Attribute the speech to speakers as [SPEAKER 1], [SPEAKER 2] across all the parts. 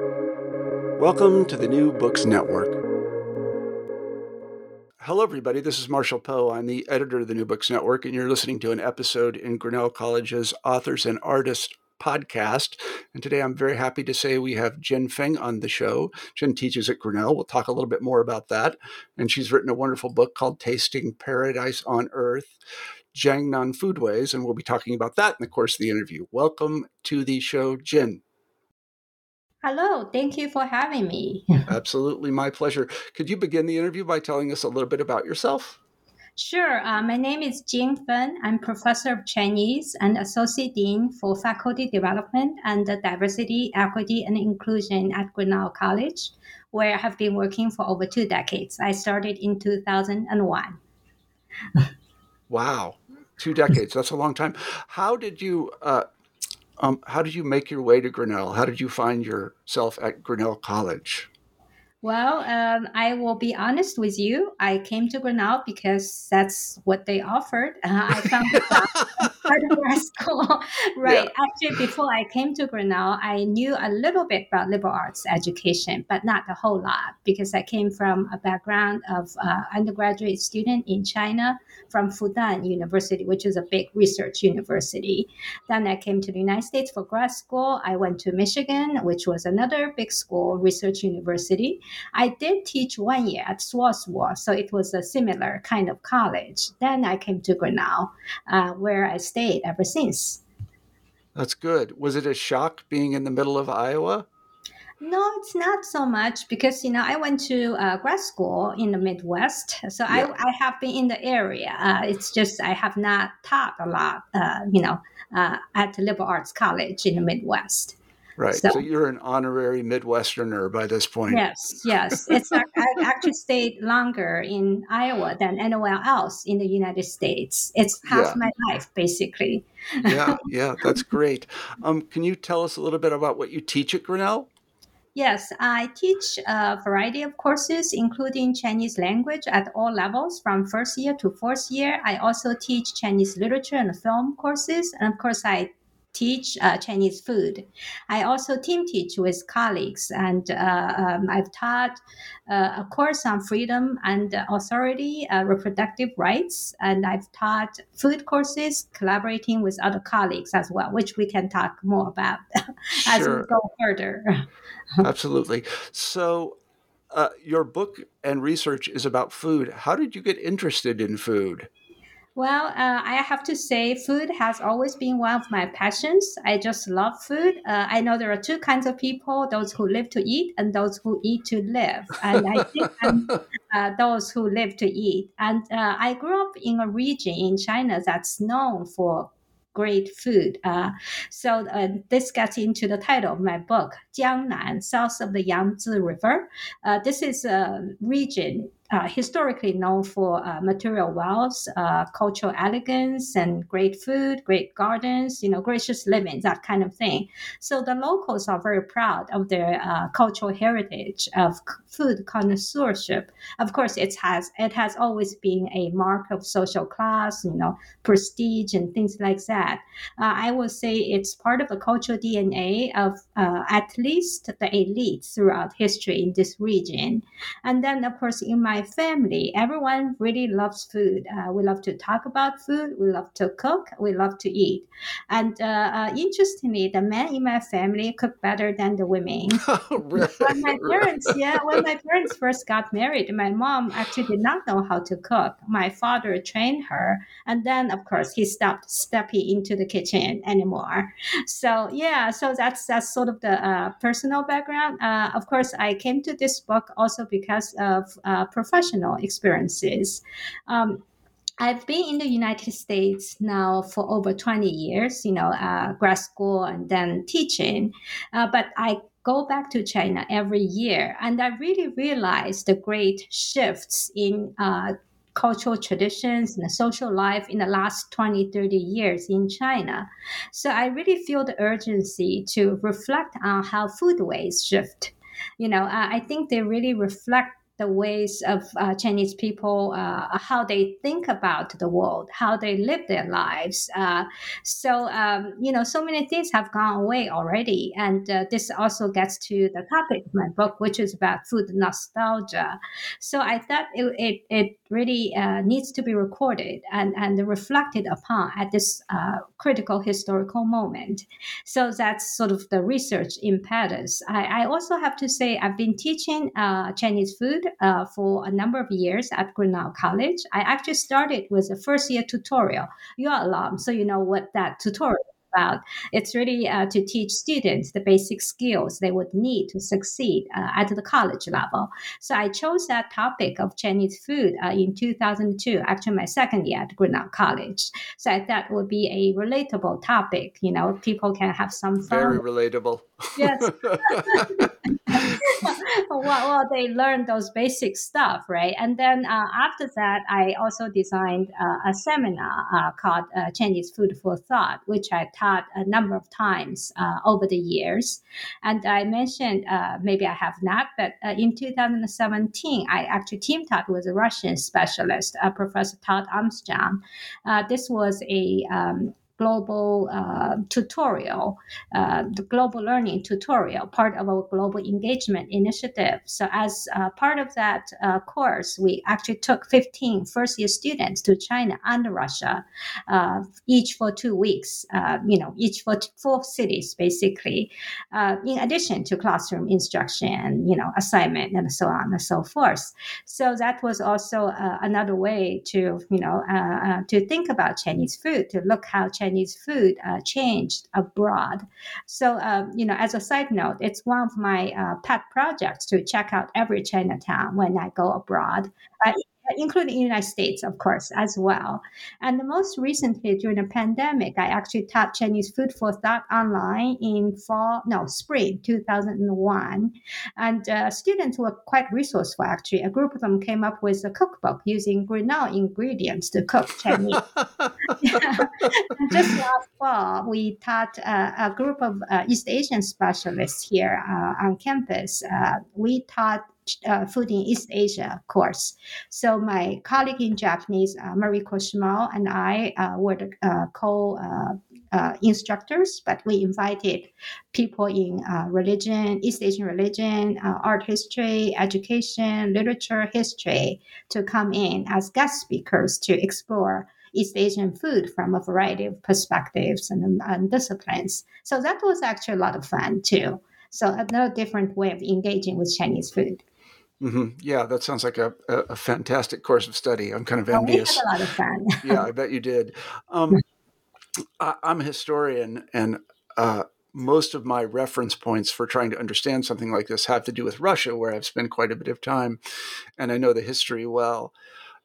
[SPEAKER 1] Welcome to the New Books Network. Hello, everybody. This is Marshall Poe. I'm the editor of the New Books Network, and you're listening to an episode in Grinnell College's Authors and Artists podcast. And today I'm very happy to say we have Jin Feng on the show. Jin teaches at Grinnell. We'll talk a little bit more about that. And she's written a wonderful book called Tasting Paradise on Earth. Jiangnan Foodways, and we'll be talking about that in the course of the interview. Welcome to the show, Jin.
[SPEAKER 2] Hello, thank you for having me.
[SPEAKER 1] Absolutely, my pleasure. Could you begin the interview by telling us a little bit about yourself?
[SPEAKER 2] Sure. Uh, my name is Jin Feng. I'm professor of Chinese and associate dean for faculty development and diversity, equity, and inclusion at Grinnell College, where I have been working for over two decades. I started in 2001.
[SPEAKER 1] wow, two decades. That's a long time. How did you uh, um, how did you make your way to Grinnell? How did you find yourself at Grinnell College?
[SPEAKER 2] Well, um, I will be honest with you. I came to Grinnell because that's what they offered. Uh, I found part of school, right? Yeah. Actually, before I came to Grinnell, I knew a little bit about liberal arts education, but not a whole lot because I came from a background of uh, undergraduate student in China from Fudan University, which is a big research university. Then I came to the United States for grad school. I went to Michigan, which was another big school, research university. I did teach one year at Swarthmore, so it was a similar kind of college. Then I came to Grinnell, uh, where I stayed ever since.
[SPEAKER 1] That's good. Was it a shock being in the middle of Iowa?
[SPEAKER 2] No, it's not so much because you know I went to uh, grad school in the Midwest, so yeah. I, I have been in the area. Uh, it's just I have not taught a lot, uh, you know, uh, at the liberal arts college in the Midwest.
[SPEAKER 1] Right. So, so, you're an honorary Midwesterner by this point.
[SPEAKER 2] Yes, yes. It's I actually stayed longer in Iowa than anywhere else in the United States. It's half yeah. my life, basically.
[SPEAKER 1] yeah, yeah, that's great. Um, can you tell us a little bit about what you teach at Grinnell?
[SPEAKER 2] Yes, I teach a variety of courses, including Chinese language at all levels, from first year to fourth year. I also teach Chinese literature and film courses, and of course, I teach uh, Chinese food. I also team teach with colleagues, and uh, um, I've taught uh, a course on freedom and authority, uh, reproductive rights, and I've taught food courses collaborating with other colleagues as well, which we can talk more about as sure. we go further.
[SPEAKER 1] Absolutely. So, uh, your book and research is about food. How did you get interested in food?
[SPEAKER 2] Well, uh, I have to say, food has always been one of my passions. I just love food. Uh, I know there are two kinds of people those who live to eat and those who eat to live. And I think I'm uh, those who live to eat. And uh, I grew up in a region in China that's known for great food. Uh, so uh, this gets into the title of my book, Jiangnan, south of the Yangtze River. Uh, this is a region uh, historically known for uh, material wealth, uh, cultural elegance, and great food, great gardens, you know, gracious living, that kind of thing. So the locals are very proud of their uh, cultural heritage of food connoisseurship. Of course, it has it has always been a mark of social class, you know, prestige and things like that. Uh, I would say it's part of the cultural DNA of uh, at least the elite throughout history in this region. And then, of course, in my family, everyone really loves food. Uh, we love to talk about food. We love to cook. We love to eat. And uh, uh, interestingly, the men in my family cook better than the women. Oh, really? When my parents, yeah, when my parents first got married, my mom actually did not know how to cook. My father trained her, and then of course he stopped stepping into the kitchen anymore. So yeah, so that's that's sort of the uh, personal background. Uh, of course, I came to this book also because of uh, professional experiences. Um, I've been in the United States now for over 20 years, you know, uh, grad school and then teaching. Uh, but I go back to China every year and I really realized the great shifts in uh, cultural traditions and social life in the last 20, 30 years in China. So I really feel the urgency to reflect on how food foodways shift. You know, uh, I think they really reflect the ways of uh, Chinese people, uh, how they think about the world, how they live their lives. Uh, so, um, you know, so many things have gone away already. And uh, this also gets to the topic of my book, which is about food nostalgia. So I thought it, it, it really uh, needs to be recorded and, and reflected upon at this uh, critical historical moment. So that's sort of the research impetus. I, I also have to say, I've been teaching Chinese food uh, for a number of years at Grinnell College. I actually started with a first year tutorial. You're alum, so you know what that tutorial is about. It's really uh, to teach students the basic skills they would need to succeed uh, at the college level. So I chose that topic of Chinese food uh, in 2002, actually my second year at Grinnell College. So I thought would be a relatable topic. You know, people can have some fun.
[SPEAKER 1] Very relatable.
[SPEAKER 2] Yes. well, they learn those basic stuff, right? And then uh, after that, I also designed uh, a seminar uh, called uh, Chinese Food for Thought, which I taught a number of times uh, over the years. And I mentioned, uh, maybe I have not, but in 2017, I actually team taught with a Russian specialist, Professor Todd Armstrong. this was a um, global uh, tutorial, uh, the global learning tutorial, part of our global engagement initiative. So, as uh, part of that uh, course, we actually took 15 first year students to China and Russia, uh, each for two weeks, uh, you know, each for t- four cities, basically, in addition to classroom instruction, you know, assignment, and so on and so forth. So, that was also another way to, you know, to think about Chinese food, to look how Chinese Chinese food uh, changed abroad. So, um, you know, as a side note, it's one of my uh, pet projects to check out every Chinatown when I go abroad. Uh, including the United States, of course, as well. And most recently, during the pandemic, I actually taught Chinese food for thought online in fall, no, spring 2001. And uh, students were quite resourceful, actually. A group of them came up with a cookbook using Grinnell ingredients to cook Chinese. just last fall, we taught uh, a group of uh, East Asian specialists here uh, on campus. Uh, we taught uh, food in East Asia of course. So my colleague in Japanese, uh, Mariko Shimao, and I uh, were the uh, co uh, uh, but we invited people in religion, East Asian religion, art history, education, literature history to come in as guest speakers to explore East Asian food from a variety of perspectives and, and disciplines. So that was actually a lot of fun too. So another different way of engaging with Chinese food.
[SPEAKER 1] Mm-hmm. Yeah, that sounds like a, a, fantastic course of study. I'm kind of envious.
[SPEAKER 2] Oh, we had a lot of fun.
[SPEAKER 1] yeah, I bet you did. Um, I, am a historian, and uh, most of my reference points for trying to understand something like this have to do with Russia, where I've spent quite a bit of time, and I know the history well.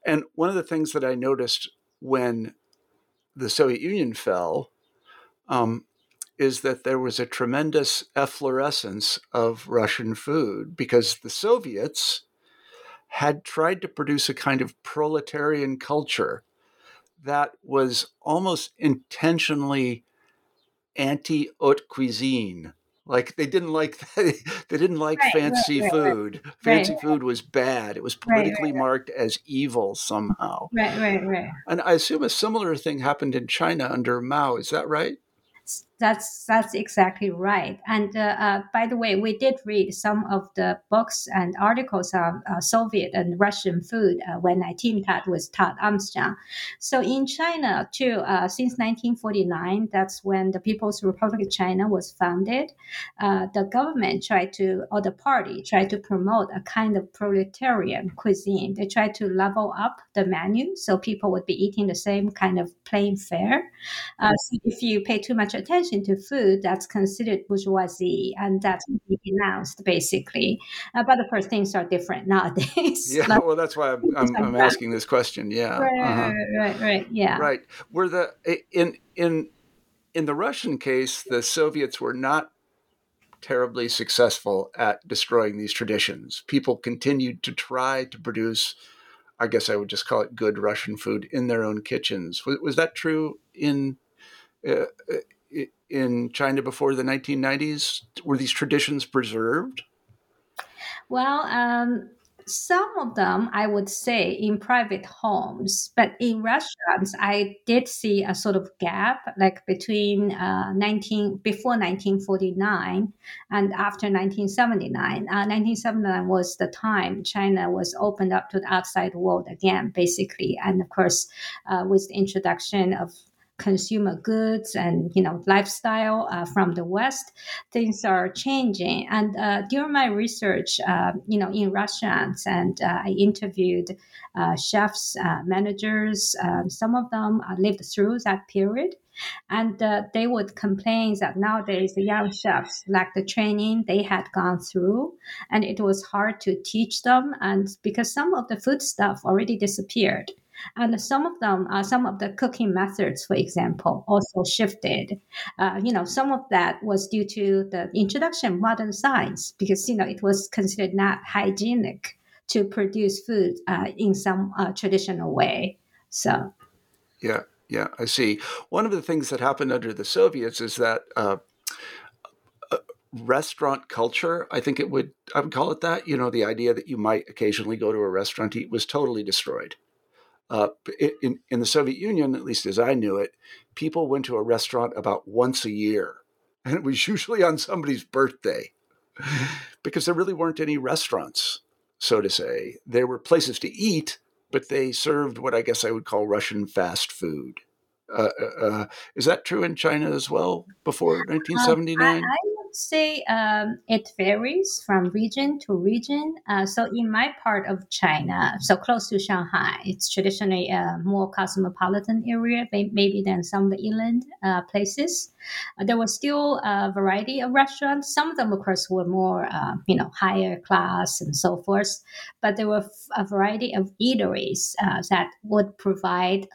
[SPEAKER 1] And one of the things that I noticed when the Soviet Union fell um, is that there was a tremendous efflorescence of Russian food because the Soviets had tried to produce a kind of proletarian culture that was almost intentionally anti haute cuisine. Like they didn't like they didn't like right, fancy right, food. Right, fancy food was bad. It was politically marked as evil somehow.
[SPEAKER 2] Right, right, right.
[SPEAKER 1] And I assume a similar thing happened in China under Mao. Is that right?
[SPEAKER 2] That's that's exactly right. And uh, uh, by the way, we did read some of the books and articles on uh, Soviet and Russian food uh, when I teamed up with Todd Armstrong. So in China too, uh, since 1949, that's when the People's Republic of China was founded. Uh, the government tried to, or the party tried to promote a kind of proletarian cuisine. They tried to level up the menu so people would be eating the same kind of plain fare. so if you pay too much attention to food, that's considered bourgeoisie, and that's denounced basically. Uh, but of course, things are different nowadays.
[SPEAKER 1] Yeah, well, that's why I'm, I'm, I'm asking this question. Yeah,
[SPEAKER 2] right, uh-huh. right, right, yeah,
[SPEAKER 1] right. Were the in in in the Russian case, the Soviets were not terribly successful at destroying these traditions. People continued to try to produce, I guess I would just call it good Russian food in their own kitchens. Was, was that true in uh, in China before the 1990s? Were these traditions preserved?
[SPEAKER 2] Well, um, some of them I would say in private homes, but in restaurants I did see a sort of gap, like between uh, 19 before 1949 and after 1979. Uh, 1979 was the time China was opened up to the outside world again, basically, and of course uh, with the introduction of consumer goods and you know lifestyle uh, from the West, things are changing. And uh, during my research, uh, you know, in restaurants, and uh, I interviewed uh, chefs, uh, managers. Um, some of them lived through that period. And they would complain that nowadays the young chefs lack the training they had gone through, and it was hard to teach them. And because some of the food stuff already disappeared, and some of them, uh, some of the cooking methods, for example, also shifted. Uh, you know, some of that was due to the introduction of modern science because, you know, it was considered not hygienic to produce food uh, in some uh, traditional way. So,
[SPEAKER 1] yeah, yeah, I see. One of the things that happened under the Soviets is that uh, uh, restaurant culture i think it would i would call it that you know the idea that you might occasionally go to a restaurant eat was totally destroyed uh, in, in the Soviet Union, at least as I knew it, people went to a restaurant about once a year. And it was usually on somebody's birthday because there really weren't any restaurants, so to say. There were places to eat, but they served what I guess I would call Russian fast food. Uh, uh, uh is that true in China as well before 1979? Um, I, I
[SPEAKER 2] say um, it varies from region to region. Uh, so in my part of China, so close to Shanghai, it's traditionally a more cosmopolitan area, maybe than some of the inland uh, places. Uh, there was still a variety of restaurants. Some of them, of course, were more, uh, you know, higher class and so forth. But there were a variety of eateries uh, that would provide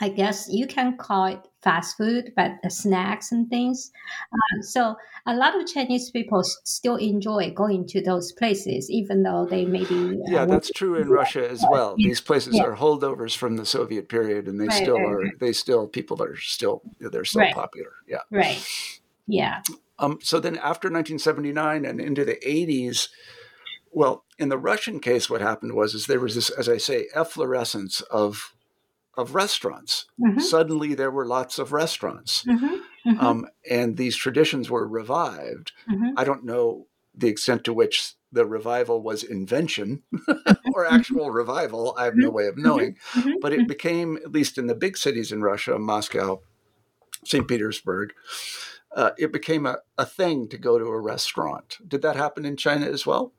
[SPEAKER 2] I guess you can call it fast food, but snacks and things. Um, so a lot of Chinese people still enjoy going to those places, even though they maybe.
[SPEAKER 1] Uh, yeah, that's true in Russia as well. These places yeah. are holdovers from the Soviet period, and they right, still right, are. Right. They still people are still they're still popular. Yeah.
[SPEAKER 2] Right. Yeah.
[SPEAKER 1] Um, so then, after 1979 and into the 80s, well, in the Russian case, what happened was is there was this, as I say, efflorescence of of restaurants. Mm-hmm. Suddenly, there were lots of restaurants, mm-hmm. Mm-hmm. Um, and these traditions were revived. Mm-hmm. I don't know the extent to which the revival was invention or mm-hmm. actual revival. I have no way of knowing, but it became, at least in the big cities in Russia, Moscow, St. Petersburg. Uh, it became a, a thing to go to a restaurant. Did that happen in China as well?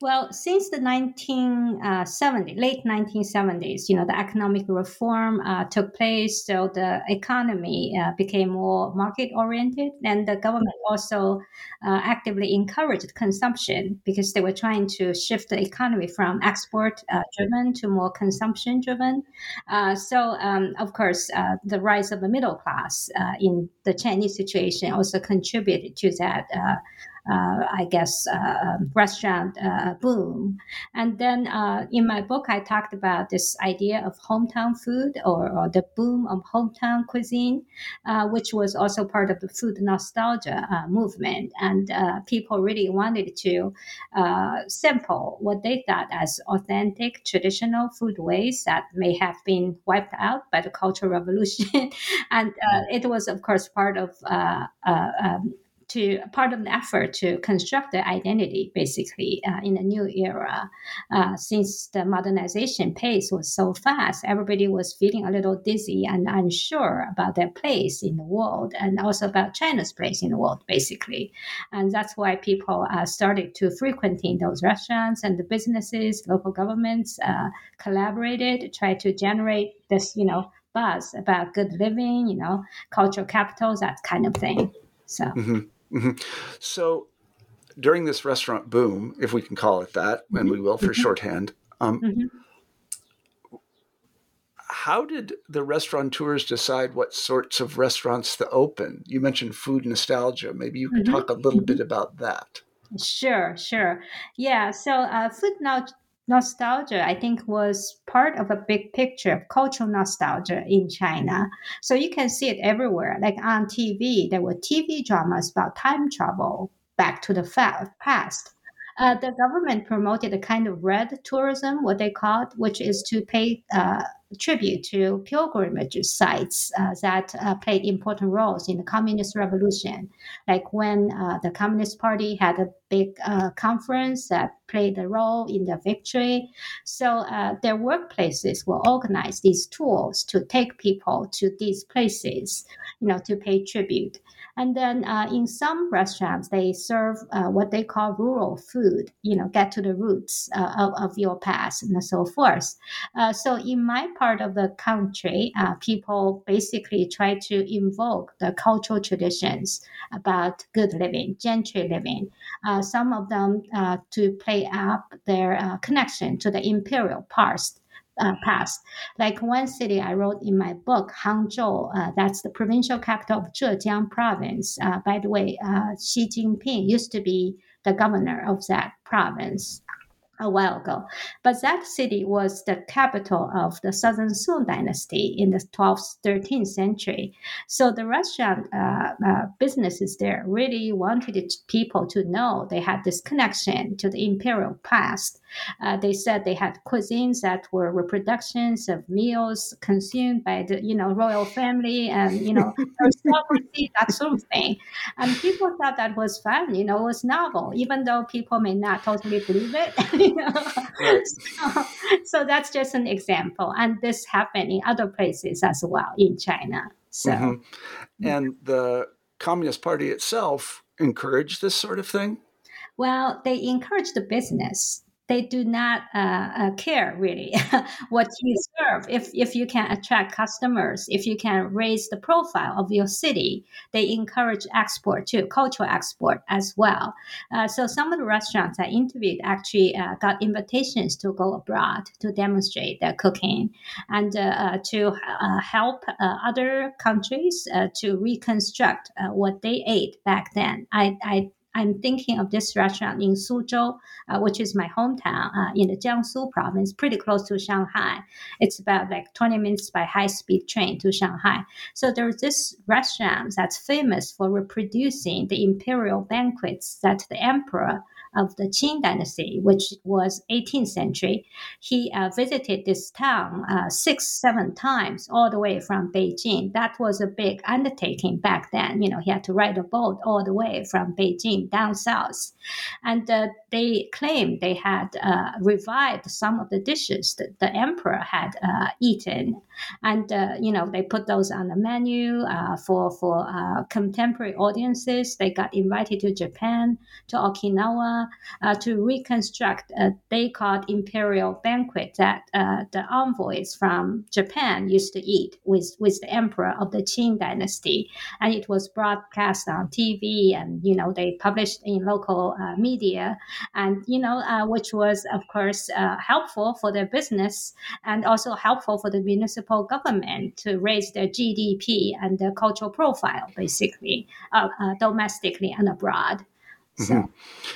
[SPEAKER 2] Well, since the 1970s, uh, late 1970s, you know, the economic reform uh, took place, so the economy uh, became more market oriented, and the government also uh, actively encouraged consumption because they were trying to shift the economy from export uh, driven to more consumption driven. Uh, so, um, of course, the rise of the middle class in the Chinese situation also contributed to that I guess, uh, um, restaurant uh, boom. And then in my book, I talked about this idea of hometown food or, or the boom of hometown cuisine, which was also part of the food nostalgia movement. And people really wanted to sample what they thought as authentic traditional food ways that may have been wiped out by the Cultural Revolution. and uh, it was, of course, part of uh, uh, um, to part of the effort to construct the identity basically uh, in a new era. Uh, since the modernization pace was so fast everybody was feeling a little dizzy and unsure about their place in the world and also about china's place in the world basically. And that's why people uh, started to frequenting those restaurants and the businesses local governments uh, collaborated tried to generate this you know buzz about good living you know cultural capitals that kind of thing. So mm-hmm.
[SPEAKER 1] Mm-hmm. So during this restaurant boom, if we can call it that, mm-hmm. and we will for mm-hmm. shorthand, um, mm-hmm. how did the restaurateurs decide what sorts of restaurants to open? You mentioned food nostalgia. Maybe you could mm-hmm. talk a little bit mm-hmm. about that.
[SPEAKER 2] Sure, sure. Yeah, so uh, food now nostalgia, I think, was part of a big picture of cultural nostalgia in China. So you can see it everywhere. Like on TV, there were TV dramas about time travel back to the past. Uh, the government promoted a kind of red tourism, what they called, which is to pay uh, tribute to pilgrimage sites uh, that uh, played important roles in the communist revolution. Like when uh, the Communist Party had a big uh, conference that played a role in the victory. So uh, their workplaces will organize these tours to take people to these places, you know, to pay tribute. And then uh, in some restaurants, they serve uh, what they call rural food, you know, get to the roots uh, of, of your past and so forth. Uh, so in my part of the country, uh, people basically try to invoke the cultural traditions about good living, gentry living. Uh, some of them to play up their connection to the imperial past uh, past. Like one city I wrote in my book, Hangzhou, uh, that's the provincial capital of Zhejiang province. Uh, by the way, uh, Xi Jinping used to be the governor of that province a while ago. But that city was the capital of the Southern Song dynasty in the 12th, 13th century. So the restaurant uh, uh, businesses there really wanted people to know they had this connection to the imperial past. Uh, they said they had cuisines that were reproductions of meals consumed by the you know royal family and you know aristocracy that sort of thing. And people thought that was fun. You know, it was novel, even though people may not totally believe it. so, so, that's just an example, and this happened in other places as well in China. So, mm-hmm.
[SPEAKER 1] and the Communist Party itself encouraged this sort of thing.
[SPEAKER 2] Well, they encouraged the business they do not uh, uh, care really what you serve. If, if you can attract customers, if you can raise the profile of your city, they encourage export too, cultural export as well. Uh, so some of the restaurants I interviewed actually uh, got invitations to go abroad to demonstrate their cooking and uh, uh, to help other countries to reconstruct what they ate back then. I, I I'm thinking of this restaurant in Suzhou, uh, which is my hometown uh, in the Jiangsu province, pretty close to Shanghai. It's about like 20 minutes by high speed train to Shanghai. So there's this restaurant that's famous for reproducing the imperial banquets that the emperor of the Qing dynasty, which was 18th century. He uh, visited this town uh, six, seven times, all the way from Beijing. That was a big undertaking back then. You know, he had to ride a boat all the way from Beijing down south. And uh, they claimed they had uh, revived some of the dishes that the emperor had uh, eaten. And, uh, you know, they put those on the menu for, for contemporary audiences. They got invited to Japan, to Okinawa, uh, to reconstruct a called imperial banquet that uh, the envoys from Japan used to eat with, with the emperor of the Qing dynasty. And it was broadcast on TV and, you know, they published in local uh, media and, you know, uh, which was, of course, uh, helpful for their business and also helpful for the municipal government to raise their GDP and their cultural profile, basically, uh, domestically and abroad.
[SPEAKER 1] So. Mm-hmm.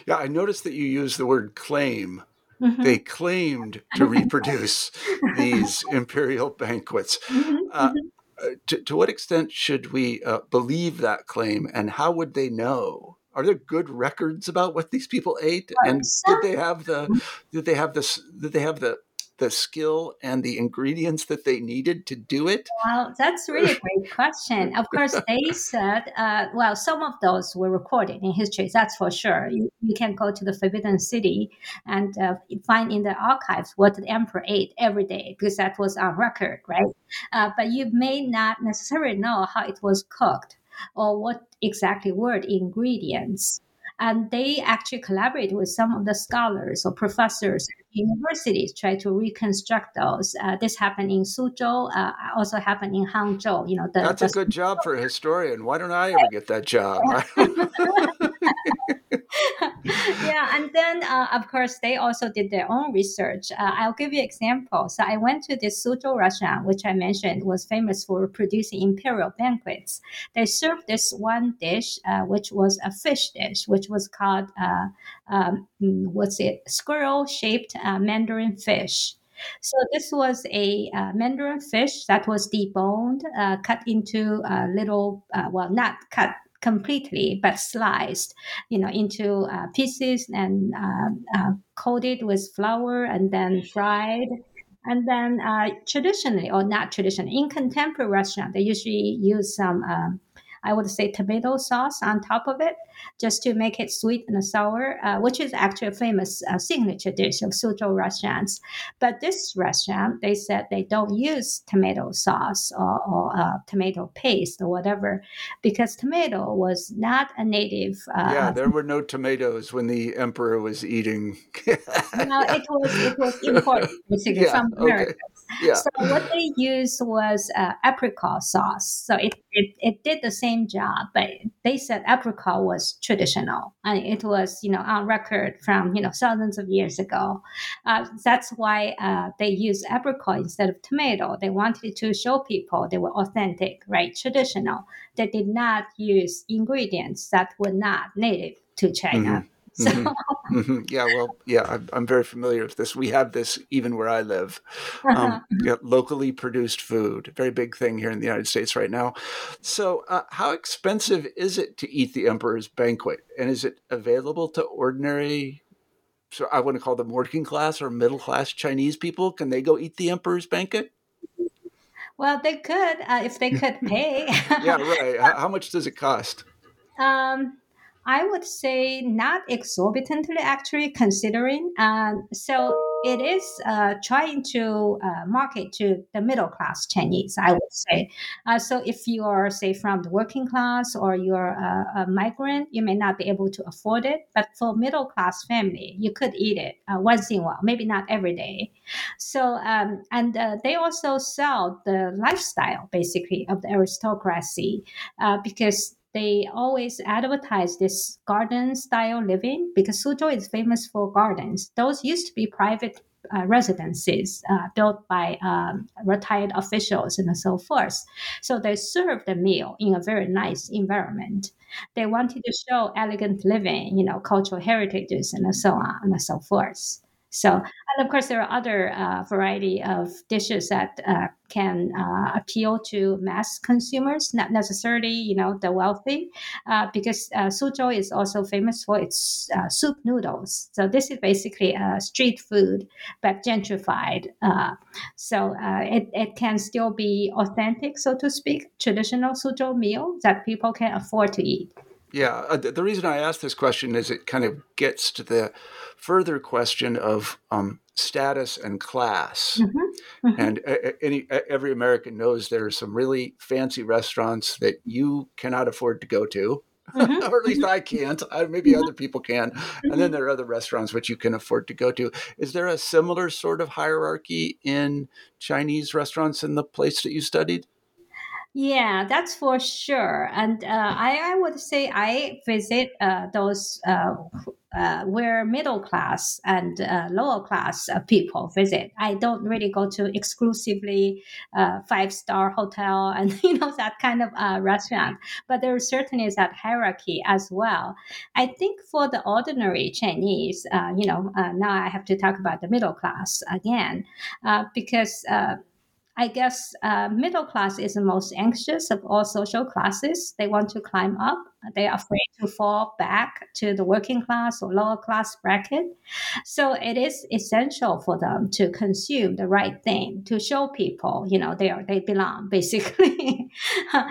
[SPEAKER 1] Yeah, I noticed that you used the word claim. Mm-hmm. They claimed to reproduce these imperial banquets. Mm-hmm. Uh, mm-hmm. uh, to, to, what extent should we uh, believe that claim, and how would they know? Are there good records about what these people ate, and did they have the mm-hmm. did they have this did they have the the skill and the ingredients that they needed to do it?
[SPEAKER 2] Well, that's really a great question. Of course, they said, uh, well, some of those were recorded in history, that's for sure. You, you can go to the Forbidden City and uh, find in the archives what the emperor ate every day because that was on record, right? Uh, but you may not necessarily know how it was cooked or what exactly were the ingredients and they actually collaborate with some of the scholars or professors at universities try to reconstruct those. Uh, this happened in Suzhou, uh, also happened in Hangzhou. You know,
[SPEAKER 1] the, that's
[SPEAKER 2] the,
[SPEAKER 1] a good job for a historian. Why don't I ever get that job?
[SPEAKER 2] yeah, and then uh, of course they also did their own research. Uh, I'll give you example. So I went to this Suzhou restaurant, which I mentioned was famous for producing imperial banquets. They served this one dish, uh, which was a fish dish, which was called uh, um, what's it? Squirrel-shaped uh, Mandarin fish. So this was a uh, mandarin fish that was deboned, uh, cut into uh, little, well, not cut completely, but sliced, you know, into uh, pieces and uh, uh, coated with flour and then fried. And then uh, traditionally, or not traditionally, in contemporary restaurant, they usually use some um, I would say tomato sauce on top of it, just to make it sweet and sour, uh, which is actually a famous uh, signature dish of Suzhou restaurants. But this restaurant, they said they don't use tomato sauce or, or uh, tomato paste or whatever, because tomato was not a native.
[SPEAKER 1] Uh, yeah, there were no tomatoes when the emperor was eating.
[SPEAKER 2] no, it was it was imported basically yeah, from America. Okay. Yeah. So what they used was uh, apricot sauce. So it, it, it did the same job, but they said apricot was traditional and it was, you know, on record from, you know, thousands of years ago. Uh, that's why uh, they used apricot instead of tomato. They wanted to show people they were authentic, right? Traditional. They did not use ingredients that were not native to China. Mm-hmm. So.
[SPEAKER 1] Mm-hmm. Mm-hmm. Yeah, well, yeah, I'm, I'm, very familiar with this. We have this even where I live. Um, yeah, locally produced food, very big thing here in the United States right now. So, uh, how expensive is it to eat the Emperor's banquet, and is it available to ordinary? So I want to call them working class or middle class Chinese people. Can they go eat the Emperor's banquet?
[SPEAKER 2] Well, they could uh, if they could pay.
[SPEAKER 1] yeah, right. How, how much does it cost?
[SPEAKER 2] Um, I would say not exorbitantly, actually, considering. Um, so it is uh, trying to uh, market to the middle class Chinese, I would say. Uh, so if you are, say, from the working class or you're a, a, migrant, you may not be able to afford it. But for middle class family, you could eat it uh, once in a while, maybe not every day. So um, and uh, they also sell the lifestyle basically of the aristocracy uh, because they always advertise this garden style living because Suzhou is famous for gardens. Those used to be private uh, residences uh, built by um, retired officials and so forth. So they served the meal in a very nice environment. They wanted to show elegant living, you know, cultural heritages and so on and so forth. So, and of course, there are other uh, variety of dishes that uh, can uh, appeal to mass consumers, not necessarily, you know, the wealthy, uh, because uh, Suzhou is also famous for its uh, soup noodles. So this is basically a street food, but gentrified. so it, it can still be authentic, so to speak, traditional Suzhou meal that people can afford to eat.
[SPEAKER 1] Yeah, uh, the reason I ask this question is it kind of gets to the further question of um, status and class. Mm-hmm. Mm-hmm. And any, every American knows there are some really fancy restaurants that you cannot afford to go to. Mm-hmm. or at least I can't. I, maybe other people can. And then mm-hmm. there are other restaurants which you can afford to go to. Is there a similar sort of hierarchy in Chinese restaurants in the place that you studied?
[SPEAKER 2] Yeah, that's for sure. And uh, I, I would say I visit uh, those uh, uh where middle class and uh, lower class uh, people visit. I don't really go to exclusively five star hotel and you know that kind of restaurant. But there certainly is that hierarchy as well. I think for the ordinary Chinese, you know, now I have to talk about the middle class again, because I guess uh, middle class is the most anxious of all social classes. They want to climb up they are afraid to fall back to the working class or lower class bracket. So it is essential for them to consume the right thing to show people, you know, they are they belong basically. so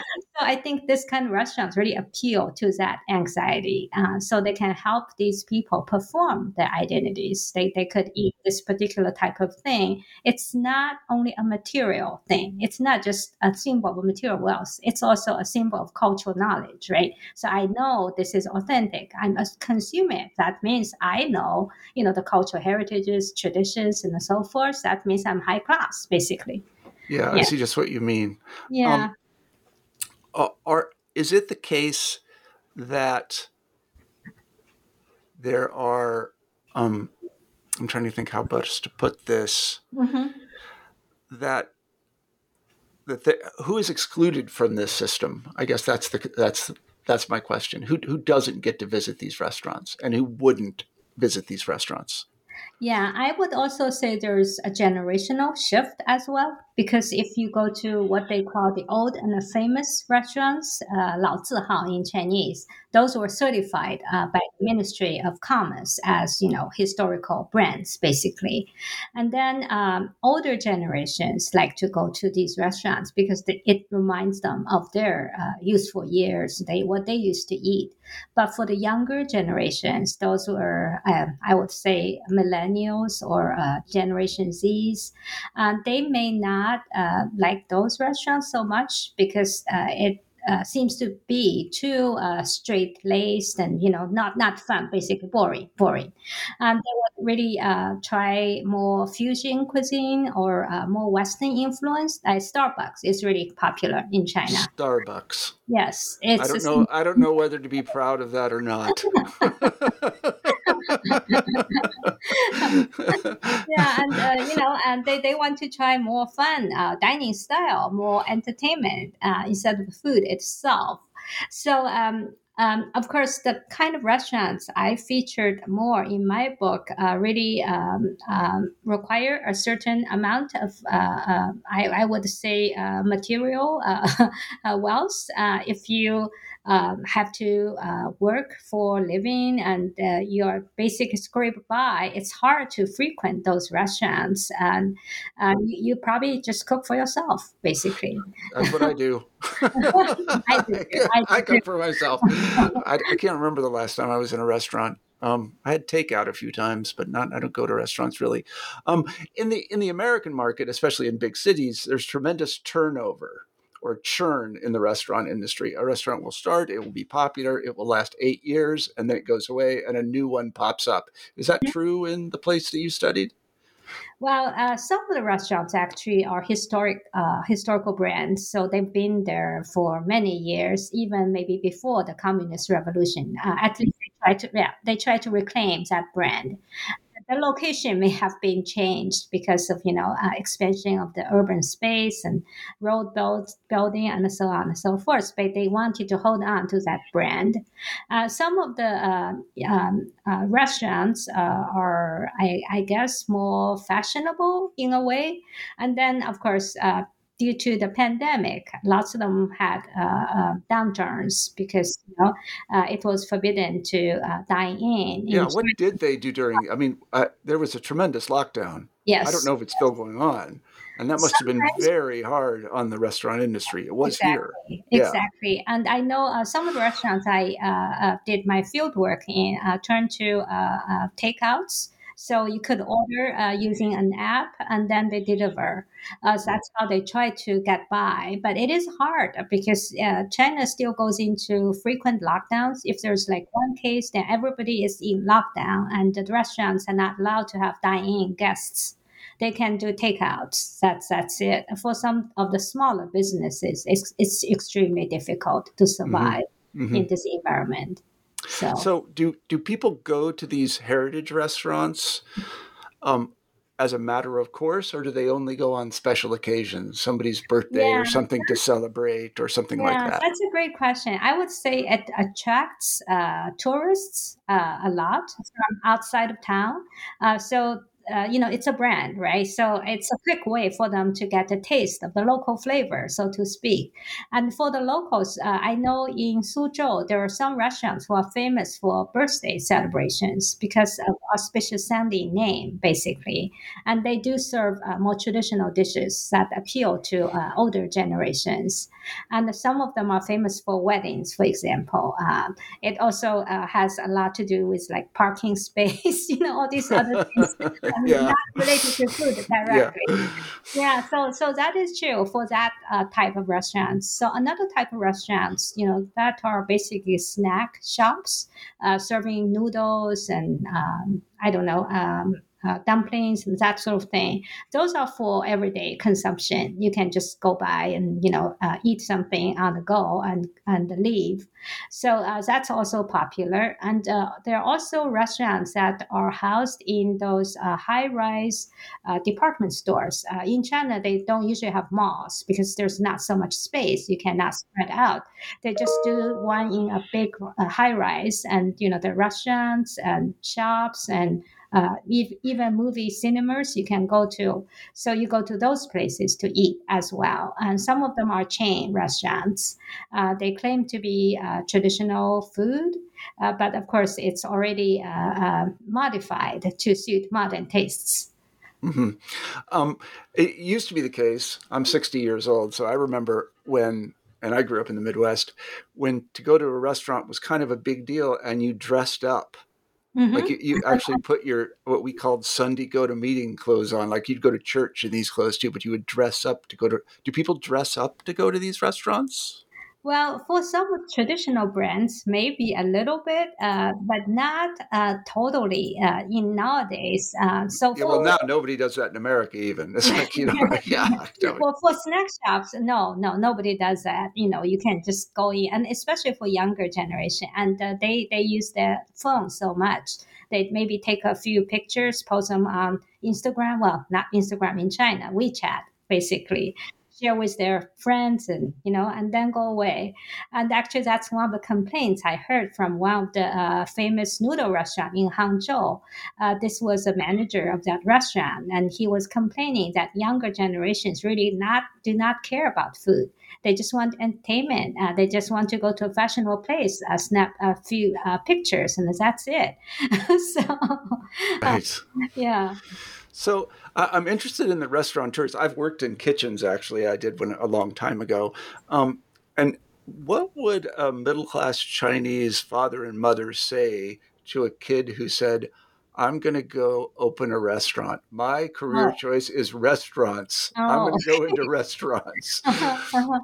[SPEAKER 2] I think this kind of restaurants really appeal to that anxiety, uh, so they can help these people perform their identities. They they could eat this particular type of thing. It's not only a material thing. It's not just a symbol of material wealth. It's also a symbol of cultural knowledge, right? So I know this is authentic. I'm a consumer. That means I know, you know, the cultural heritages, traditions, and so forth. That means I'm high class, basically.
[SPEAKER 1] Yeah, yeah. I see just what you mean.
[SPEAKER 2] Yeah.
[SPEAKER 1] Um, are is it the case that there are? Um, I'm trying to think how best to put this. Mm-hmm. That that the, who is excluded from this system? I guess that's the that's that's my question. Who who doesn't get to visit these restaurants and who wouldn't visit these restaurants?
[SPEAKER 2] Yeah, I would also say there's a generational shift as well. Because if you go to what they call the old and the famous restaurants, uh, Zihao in Chinese, those were certified uh, by the Ministry of Commerce as, you know, historical brands, basically. And then um, older generations like to go to these restaurants because the, it reminds them of their uh, years, they what they used to eat. But for the younger generations, those were, uh, I would say, millennials or uh, Generation Zs, um, they may not uh, like those restaurants so much because uh, it uh, seems to be too uh, straight laced and you know not not fun basically boring boring. Um, they would really uh, try more fusion cuisine or uh, more western influence. Like starbucks is really popular in china.
[SPEAKER 1] Starbucks.
[SPEAKER 2] Yes
[SPEAKER 1] i don't know i don't know whether to be proud of that or not
[SPEAKER 2] yeah, and uh, you know, and they, they want to try more fun uh, dining style, more entertainment uh, instead of food itself. So um, um, of course, the kind of restaurants I featured more in my book uh, really um, um, require a certain amount of, uh, uh, I, I, would say, uh, material uh, uh, wealth. if you um, have to work for living and your basic scrape by, it's hard to frequent those restaurants. And you, you probably just cook for yourself, basically.
[SPEAKER 1] That's what I do. I, do. I, I cook for myself. I, I, can't remember the last time I was in a restaurant. Um, I had takeout a few times, but not. I don't go to restaurants really. Um, in the in the American market, especially in big cities, there's tremendous turnover or churn in the restaurant industry. A restaurant will start, it will be popular, it will last eight years, and then it goes away, and a new one pops up. Is that true in the place that you studied?
[SPEAKER 2] Well, uh, some of the restaurants actually are historic, uh, historical brands, so they've been there for many years, even maybe before the communist revolution. Uh, at least they try to, yeah, they try to reclaim that brand the location may have been changed because of you know uh, expansion of the urban space and road build, building and so on and so forth. But they wanted to hold on to that brand. Uh, some of the uh, um, uh, restaurants uh, are, I, I, guess, more fashionable in a way, and then of course uh, due to the pandemic, lots of them had uh, uh, downturns because you know uh, it was forbidden to uh, dine in.
[SPEAKER 1] Yeah, what did they do during? I mean, there was a tremendous lockdown.
[SPEAKER 2] Yes,
[SPEAKER 1] I don't know if it's still going on. And that must Sometimes, have been very hard on the restaurant industry. It was
[SPEAKER 2] exactly,
[SPEAKER 1] here.
[SPEAKER 2] Exactly. Yeah. And I know uh, some of the restaurants I uh, uh, did my field work in uh, turned to takeouts so you could order uh, using an app and then they deliver. Uh, so that's how they try to get by. But it is hard because uh, China still goes into frequent lockdowns. If there's like one case, then everybody is in lockdown and the restaurants are not allowed to have dine-in guests they can do takeouts. That's that's it. For some of the smaller businesses, it's, it's extremely difficult to mm-hmm. survive mm-hmm. in this environment. So,
[SPEAKER 1] so do do people go to these heritage restaurants um, as a matter of course, or do they only go on special occasions, somebody's birthday yeah. or something to celebrate or something
[SPEAKER 2] yeah,
[SPEAKER 1] like that?
[SPEAKER 2] That's a great question. I would say it attracts uh, tourists uh, a lot from outside of town. Uh, so uh, you know, it's a brand, right? So it's a quick way for them to get a taste of the local flavor, so to speak. And for the locals, uh, I know in Suzhou, there are some restaurants who are famous for birthday celebrations because of auspicious sounding name, basically. And they do serve uh, more traditional dishes that appeal to uh, older generations. And some of them are famous for weddings, for example. Um, it also uh, has a lot to do with like parking space, you know, all these other things yeah. not related to food directly. Yeah. yeah. so so that is true for that uh, type of restaurants. So another type of restaurants, you know, that are basically snack shops uh, serving noodles and um, I don't know. Um, uh, dumplings and that sort of thing. Those are for everyday consumption. You can just go by and you know uh, eat something on the go and and leave. So uh, that's also popular. And uh, there are also restaurants that are housed in those uh, high-rise uh, department stores. in China, they don't usually have malls because there's not so much space. You cannot spread out. They just do one in a big high-rise, and you know the restaurants and shops and Uh, if, even movie cinemas you can go to. So you go to those places to eat as well. And some of them are chain restaurants. Uh, they claim to be uh, traditional food, uh, but of course it's already uh, uh, modified to suit modern tastes.
[SPEAKER 1] Mm-hmm. Um, it used to be the case. I'm 60 years old, so I remember when, and I grew up in the Midwest, when to go to a restaurant was kind of a big deal, and you dressed up. Mm-hmm. Like you, you, actually put your what we called Sunday go to meeting clothes on. Like you'd go to church in these clothes too, but you would dress up to go to. Do people dress up to go to these restaurants?
[SPEAKER 2] Well, for some traditional brands, maybe a little bit, uh, but not uh, totally uh, in nowadays. Uh, so
[SPEAKER 1] yeah, well, now nobody does that in America, even. It's like you know, yeah.
[SPEAKER 2] Well, for snack shops, no, no, nobody does that. You know, you can just go in, and especially for younger generation, and uh, they they use their phone so much. They maybe take a few pictures, post them on Instagram. Well, not Instagram in China, WeChat basically share with their friends and you know and then go away. And actually that's one of the complaints i heard from one of the uh, famous noodle restaurant in hangzhou. Uh, this was a manager of that restaurant and he was complaining that younger generations really not do not care about food. They just want entertainment. Uh, they just want to go to a fashionable place uh, snap a few uh, pictures and that's it. So
[SPEAKER 1] right.
[SPEAKER 2] yeah
[SPEAKER 1] so I'm interested in the restaurateurs. I've worked in kitchens actually. I did one a long time ago. Um, and what would a middle class Chinese father and mother say to a kid who said, I'm going to go open a restaurant. My career oh. choice is restaurants. Oh. I'm going to go into restaurants. what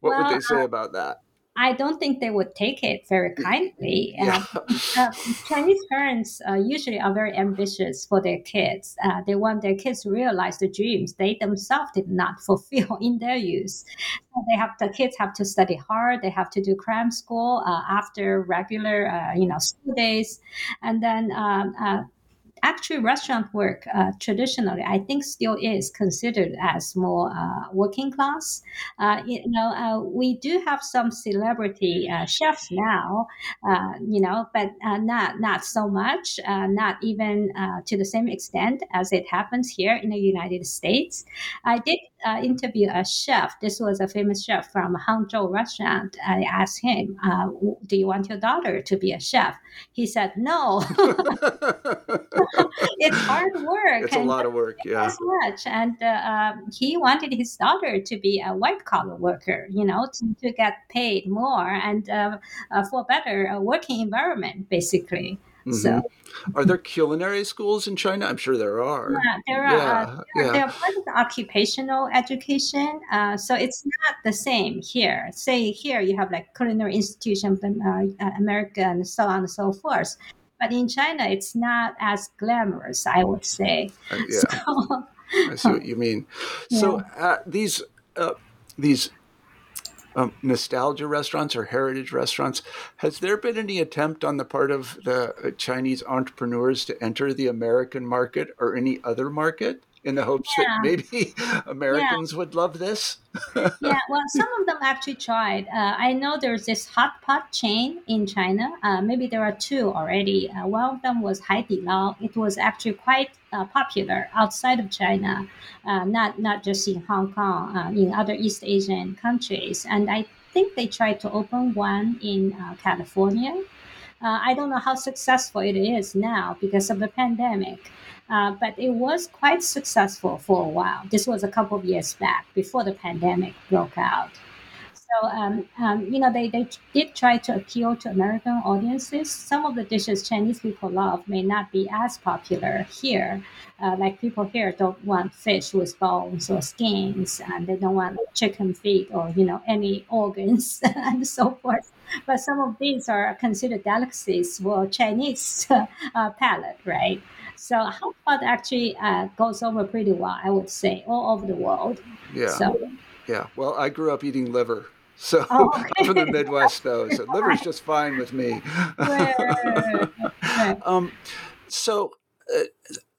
[SPEAKER 1] well, would they say uh, about that?
[SPEAKER 2] I don't think they would take it very kindly. Yeah. Uh, uh, Chinese parents uh, usually are very ambitious for their kids. Uh, they want their kids to realize the dreams they themselves did not fulfill in their youth. So they have the kids have to study hard. They have to do cram school uh, after regular, uh, you know, school days, and then um, actually restaurant work uh, traditionally i think still is considered as more uh, working class. Uh, you know uh, we do have some celebrity uh, chefs now uh, you know but not not so much not even to the same extent as it happens here in the united states. I did interview a chef this was a famous chef from hangzhou restaurant i asked him do you want your daughter to be a chef he said no it's hard work.
[SPEAKER 1] It's a lot of work, yeah.
[SPEAKER 2] As much, and uh, um, he wanted his daughter to be a white collar worker, you know, to, to get paid more and uh, uh, for a better uh, working environment, basically. Mm-hmm. So,
[SPEAKER 1] are there culinary schools in China? I'm sure there are.
[SPEAKER 2] Yeah, there are. Yeah, uh, there, yeah. there are the occupational education, uh, so it's not the same here. Say here you have like culinary institution from uh, America and so on and so forth. But in China, it's not as glamorous, I would say.
[SPEAKER 1] Uh, yeah. So, I see what you mean. So yeah. uh, these uh, these um, nostalgia restaurants or heritage restaurants, has there been any attempt on the part of the Chinese entrepreneurs to enter the American market or any other market? In the hopes yeah. that maybe Americans yeah. would love this?
[SPEAKER 2] yeah, well, some of them actually tried. Uh, I know there's this hot pot chain in China. Uh, maybe there are two already. Uh, one of them was Haidilao. It was actually quite uh, popular outside of China, uh, not not just in Hong Kong, uh, in other East Asian countries. And I think they tried to open one in California. I don't know how successful it is now because of the pandemic. Uh, but it was quite successful for a while. This was a couple of years back before the pandemic broke out. So, um, um, you know, they, they did try to appeal to American audiences. Some of the dishes Chinese people love may not be as popular here. Uh, like people here don't want fish with bones or skins, and they don't want chicken feet or, you know, any organs and so forth. But some of these are considered delicacies for Chinese uh, palate, right? So hot pot actually uh, goes over pretty well, I would say, all over the world.
[SPEAKER 1] Yeah. So, yeah. Well, I grew up eating liver. So oh, okay. I'm from the Midwest, though, so liver's just fine with me. um, so, uh,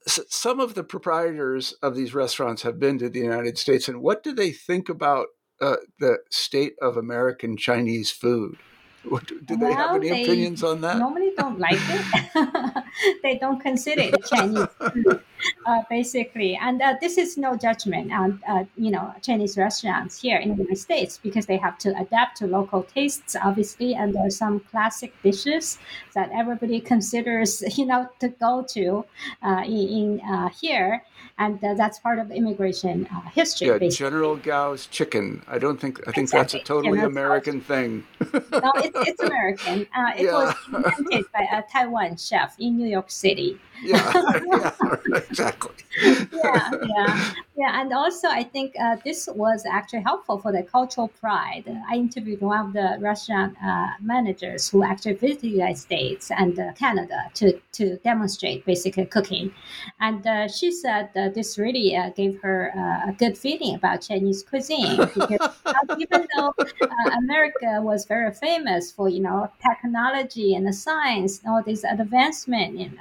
[SPEAKER 1] some of the proprietors of these restaurants have been to the United States, and what do they think about uh, the state of American Chinese food? Do they well, have any they opinions on that?
[SPEAKER 2] Normally, don't like it. they don't consider it Chinese food, uh, basically. And uh, this is no judgment on uh, you know Chinese restaurants here in the United States because they have to adapt to local tastes, obviously. And there are some classic dishes that everybody considers you know to go to uh, in, in uh, here and uh, that's part of immigration uh, history.
[SPEAKER 1] Yeah, basically. General Gao's chicken. I don't think I think exactly. that's a totally American thing.
[SPEAKER 2] no, it's, American. Uh, it yeah. was invented by a Taiwan chef in New York City.
[SPEAKER 1] yeah, yeah exactly.
[SPEAKER 2] yeah, yeah, yeah, and also I think uh, this was actually helpful for the cultural pride. I interviewed one of the restaurant uh, managers who actually visited the United States and uh, Canada to to demonstrate basically cooking, and uh, she said this really uh, gave her uh, a good feeling about Chinese cuisine because even though America was very famous for you know technology and the science, all this advancement in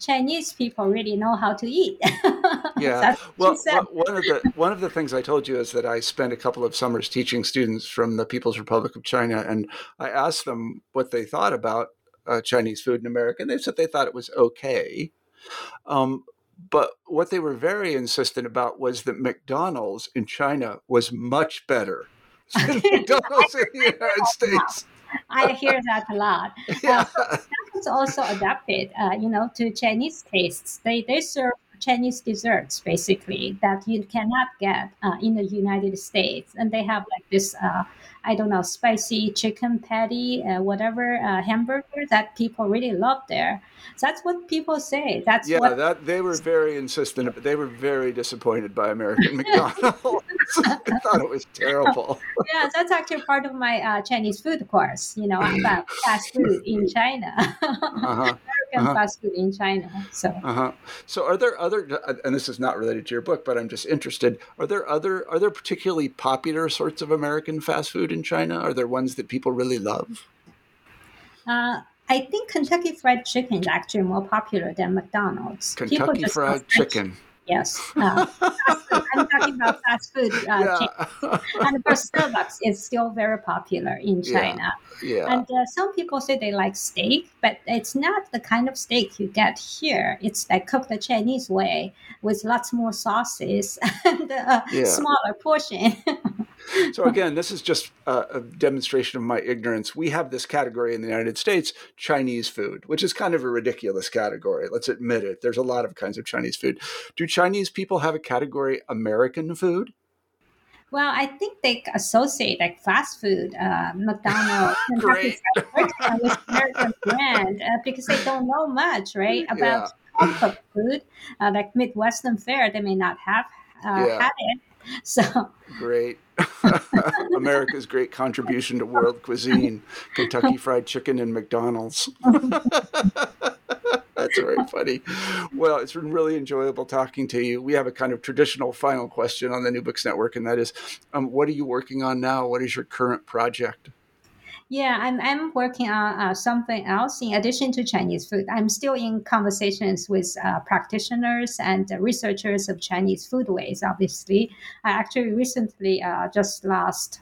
[SPEAKER 2] Chinese people really know how to eat.
[SPEAKER 1] yeah. well, one of the one of the things I told you is that I spent a couple of summers teaching students from the People's Republic of China, and I asked them what they thought about uh, Chinese food in America, and they said they thought it was okay. Um, but what they were very insistent about was that McDonald's in China was much better than McDonald's in the United States.
[SPEAKER 2] I hear that a lot. Yeah. Uh, it's also adapted, uh, you know, to Chinese tastes. They they serve Chinese desserts basically that you cannot get uh, in the United States, and they have like this uh, I don't know, spicy chicken patty, uh, whatever uh, hamburger that people really love there. That's what people say. That's
[SPEAKER 1] yeah.
[SPEAKER 2] What...
[SPEAKER 1] That they were very insistent. But they were very disappointed by American McDonald's. I thought it was terrible.
[SPEAKER 2] yeah, that's actually part of my uh, Chinese food course. You know, about fast food in China. uh-huh. American uh-huh. fast food in China. So.
[SPEAKER 1] Uh-huh. So, are there other? And this is not related to your book, but I'm just interested. Are there other? Are there particularly popular sorts of American fast food in China? Are there ones that people really love?
[SPEAKER 2] Uh, I think Kentucky Fried Chicken is actually more popular than McDonald's.
[SPEAKER 1] Kentucky Fried Chicken.
[SPEAKER 2] Yes, uh, I'm talking about fast food uh, yeah. And of course, Starbucks is still very popular in China.
[SPEAKER 1] Yeah. yeah.
[SPEAKER 2] And uh, some people say they like steak, but it's not the kind of steak you get here. It's like cooked the Chinese way with lots more sauces and a yeah. smaller portion.
[SPEAKER 1] so again, this is just a, a, demonstration of my ignorance. We have this category in the United States, Chinese food, which is kind of a ridiculous category. Let's admit it. There's a lot of kinds of Chinese food. Do Chinese people have a category American food?
[SPEAKER 2] Well, I think they associate like fast food, uh, McDonald's,
[SPEAKER 1] Great.
[SPEAKER 2] with American brand uh, because they don't know much, right, about yeah. food. Uh, like Midwestern fare, they may not have uh, yeah. had it. So
[SPEAKER 1] great. America's great contribution to world cuisine Kentucky Fried Chicken and McDonald's. That's very funny. Well, it's been really enjoyable talking to you. We have a kind of traditional final question on the New Books Network, and that is um, what are you working on now? What is your current project?
[SPEAKER 2] Yeah, I'm, I'm working on uh, something else in addition to Chinese food. I'm still in conversations with uh, practitioners and uh, researchers of Chinese foodways, obviously. I actually recently, uh, just last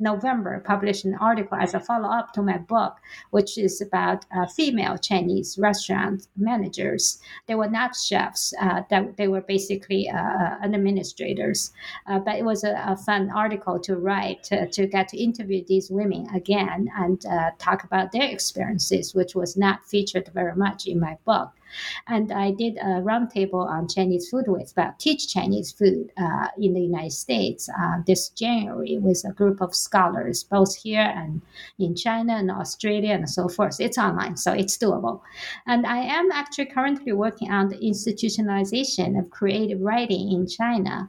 [SPEAKER 2] November published an article as a follow up to my book, which is about uh, female Chinese restaurant managers. They were not chefs, uh, that they were basically uh, uh administrators. Uh, but it was a, a, fun article to write to, to, get to interview these women again and uh, talk about their experiences, which was not featured very much in my book. And I did a roundtable on Chinese food with about teach Chinese food uh, in the United States uh, this January with a group of scholars, both here and in China and Australia and so forth. It's online, so it's doable. And I am actually currently working on the institutionalization of creative writing in China.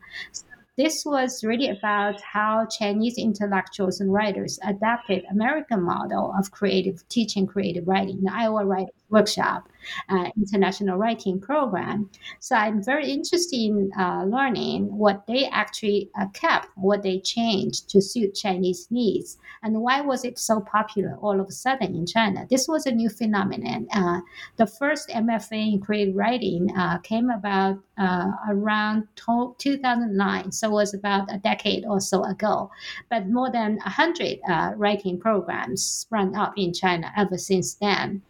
[SPEAKER 2] This was really about how Chinese intellectuals and writers adapted American model of creative teaching, creative writing, the Iowa Writers Workshop uh, international writing program. So I'm very interested in uh, learning what they actually uh, kept, what they changed to suit Chinese needs, and why was it so popular all of a sudden in China. This was a new phenomenon. Uh, the first MFA in creative writing uh, came about uh, around 2009, so it was about a decade or so ago. But more than 100 writing programs sprung up in China ever since then.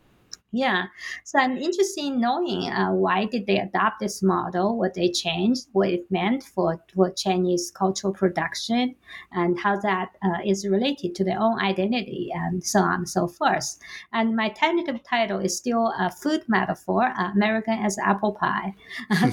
[SPEAKER 2] Yeah, so I'm interested in knowing uh, why did they adopt this model, what they changed, what it meant for, for Chinese cultural production, and how that uh, is related to their own identity, and so on and so forth. And my tentative title is still a food metaphor, uh, American as apple pie.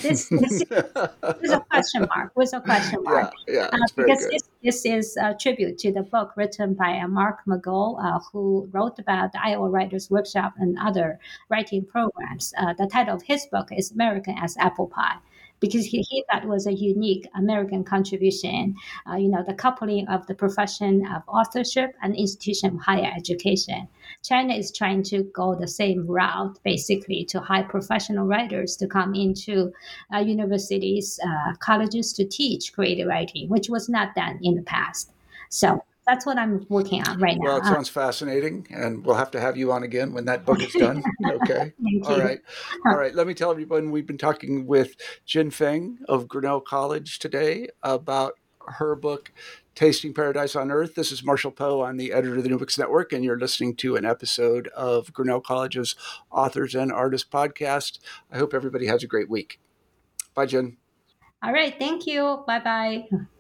[SPEAKER 2] this, this is a question mark, with a question mark.
[SPEAKER 1] Yeah, yeah, uh, because
[SPEAKER 2] this, this is a tribute to the book written by uh, Mark McGurl, uh, who wrote about the Iowa Writers Workshop and other writing programs. Uh, the title of his book is American as Apple Pie because he, he thought it was a unique American contribution. Uh, you know, the coupling of the profession of authorship and institution of higher education. China is trying to go the same route, basically, to hire professional writers to come into uh, universities, uh, colleges to teach creative writing, which was not done in the past. So that's what I'm working on right now.
[SPEAKER 1] Well, it sounds fascinating, and we'll have to have you on again when that book is done. okay. All right. All right. Let me tell everyone we've been talking with Jin Feng of Grinnell College today about her book, Tasting Paradise on Earth. This is Marshall Poe. I'm the editor of the New Books Network, and you're listening to an episode of Grinnell College's Authors and Artists podcast. I hope everybody has a great week. Bye, Jin.
[SPEAKER 2] All right. Thank you. Bye bye.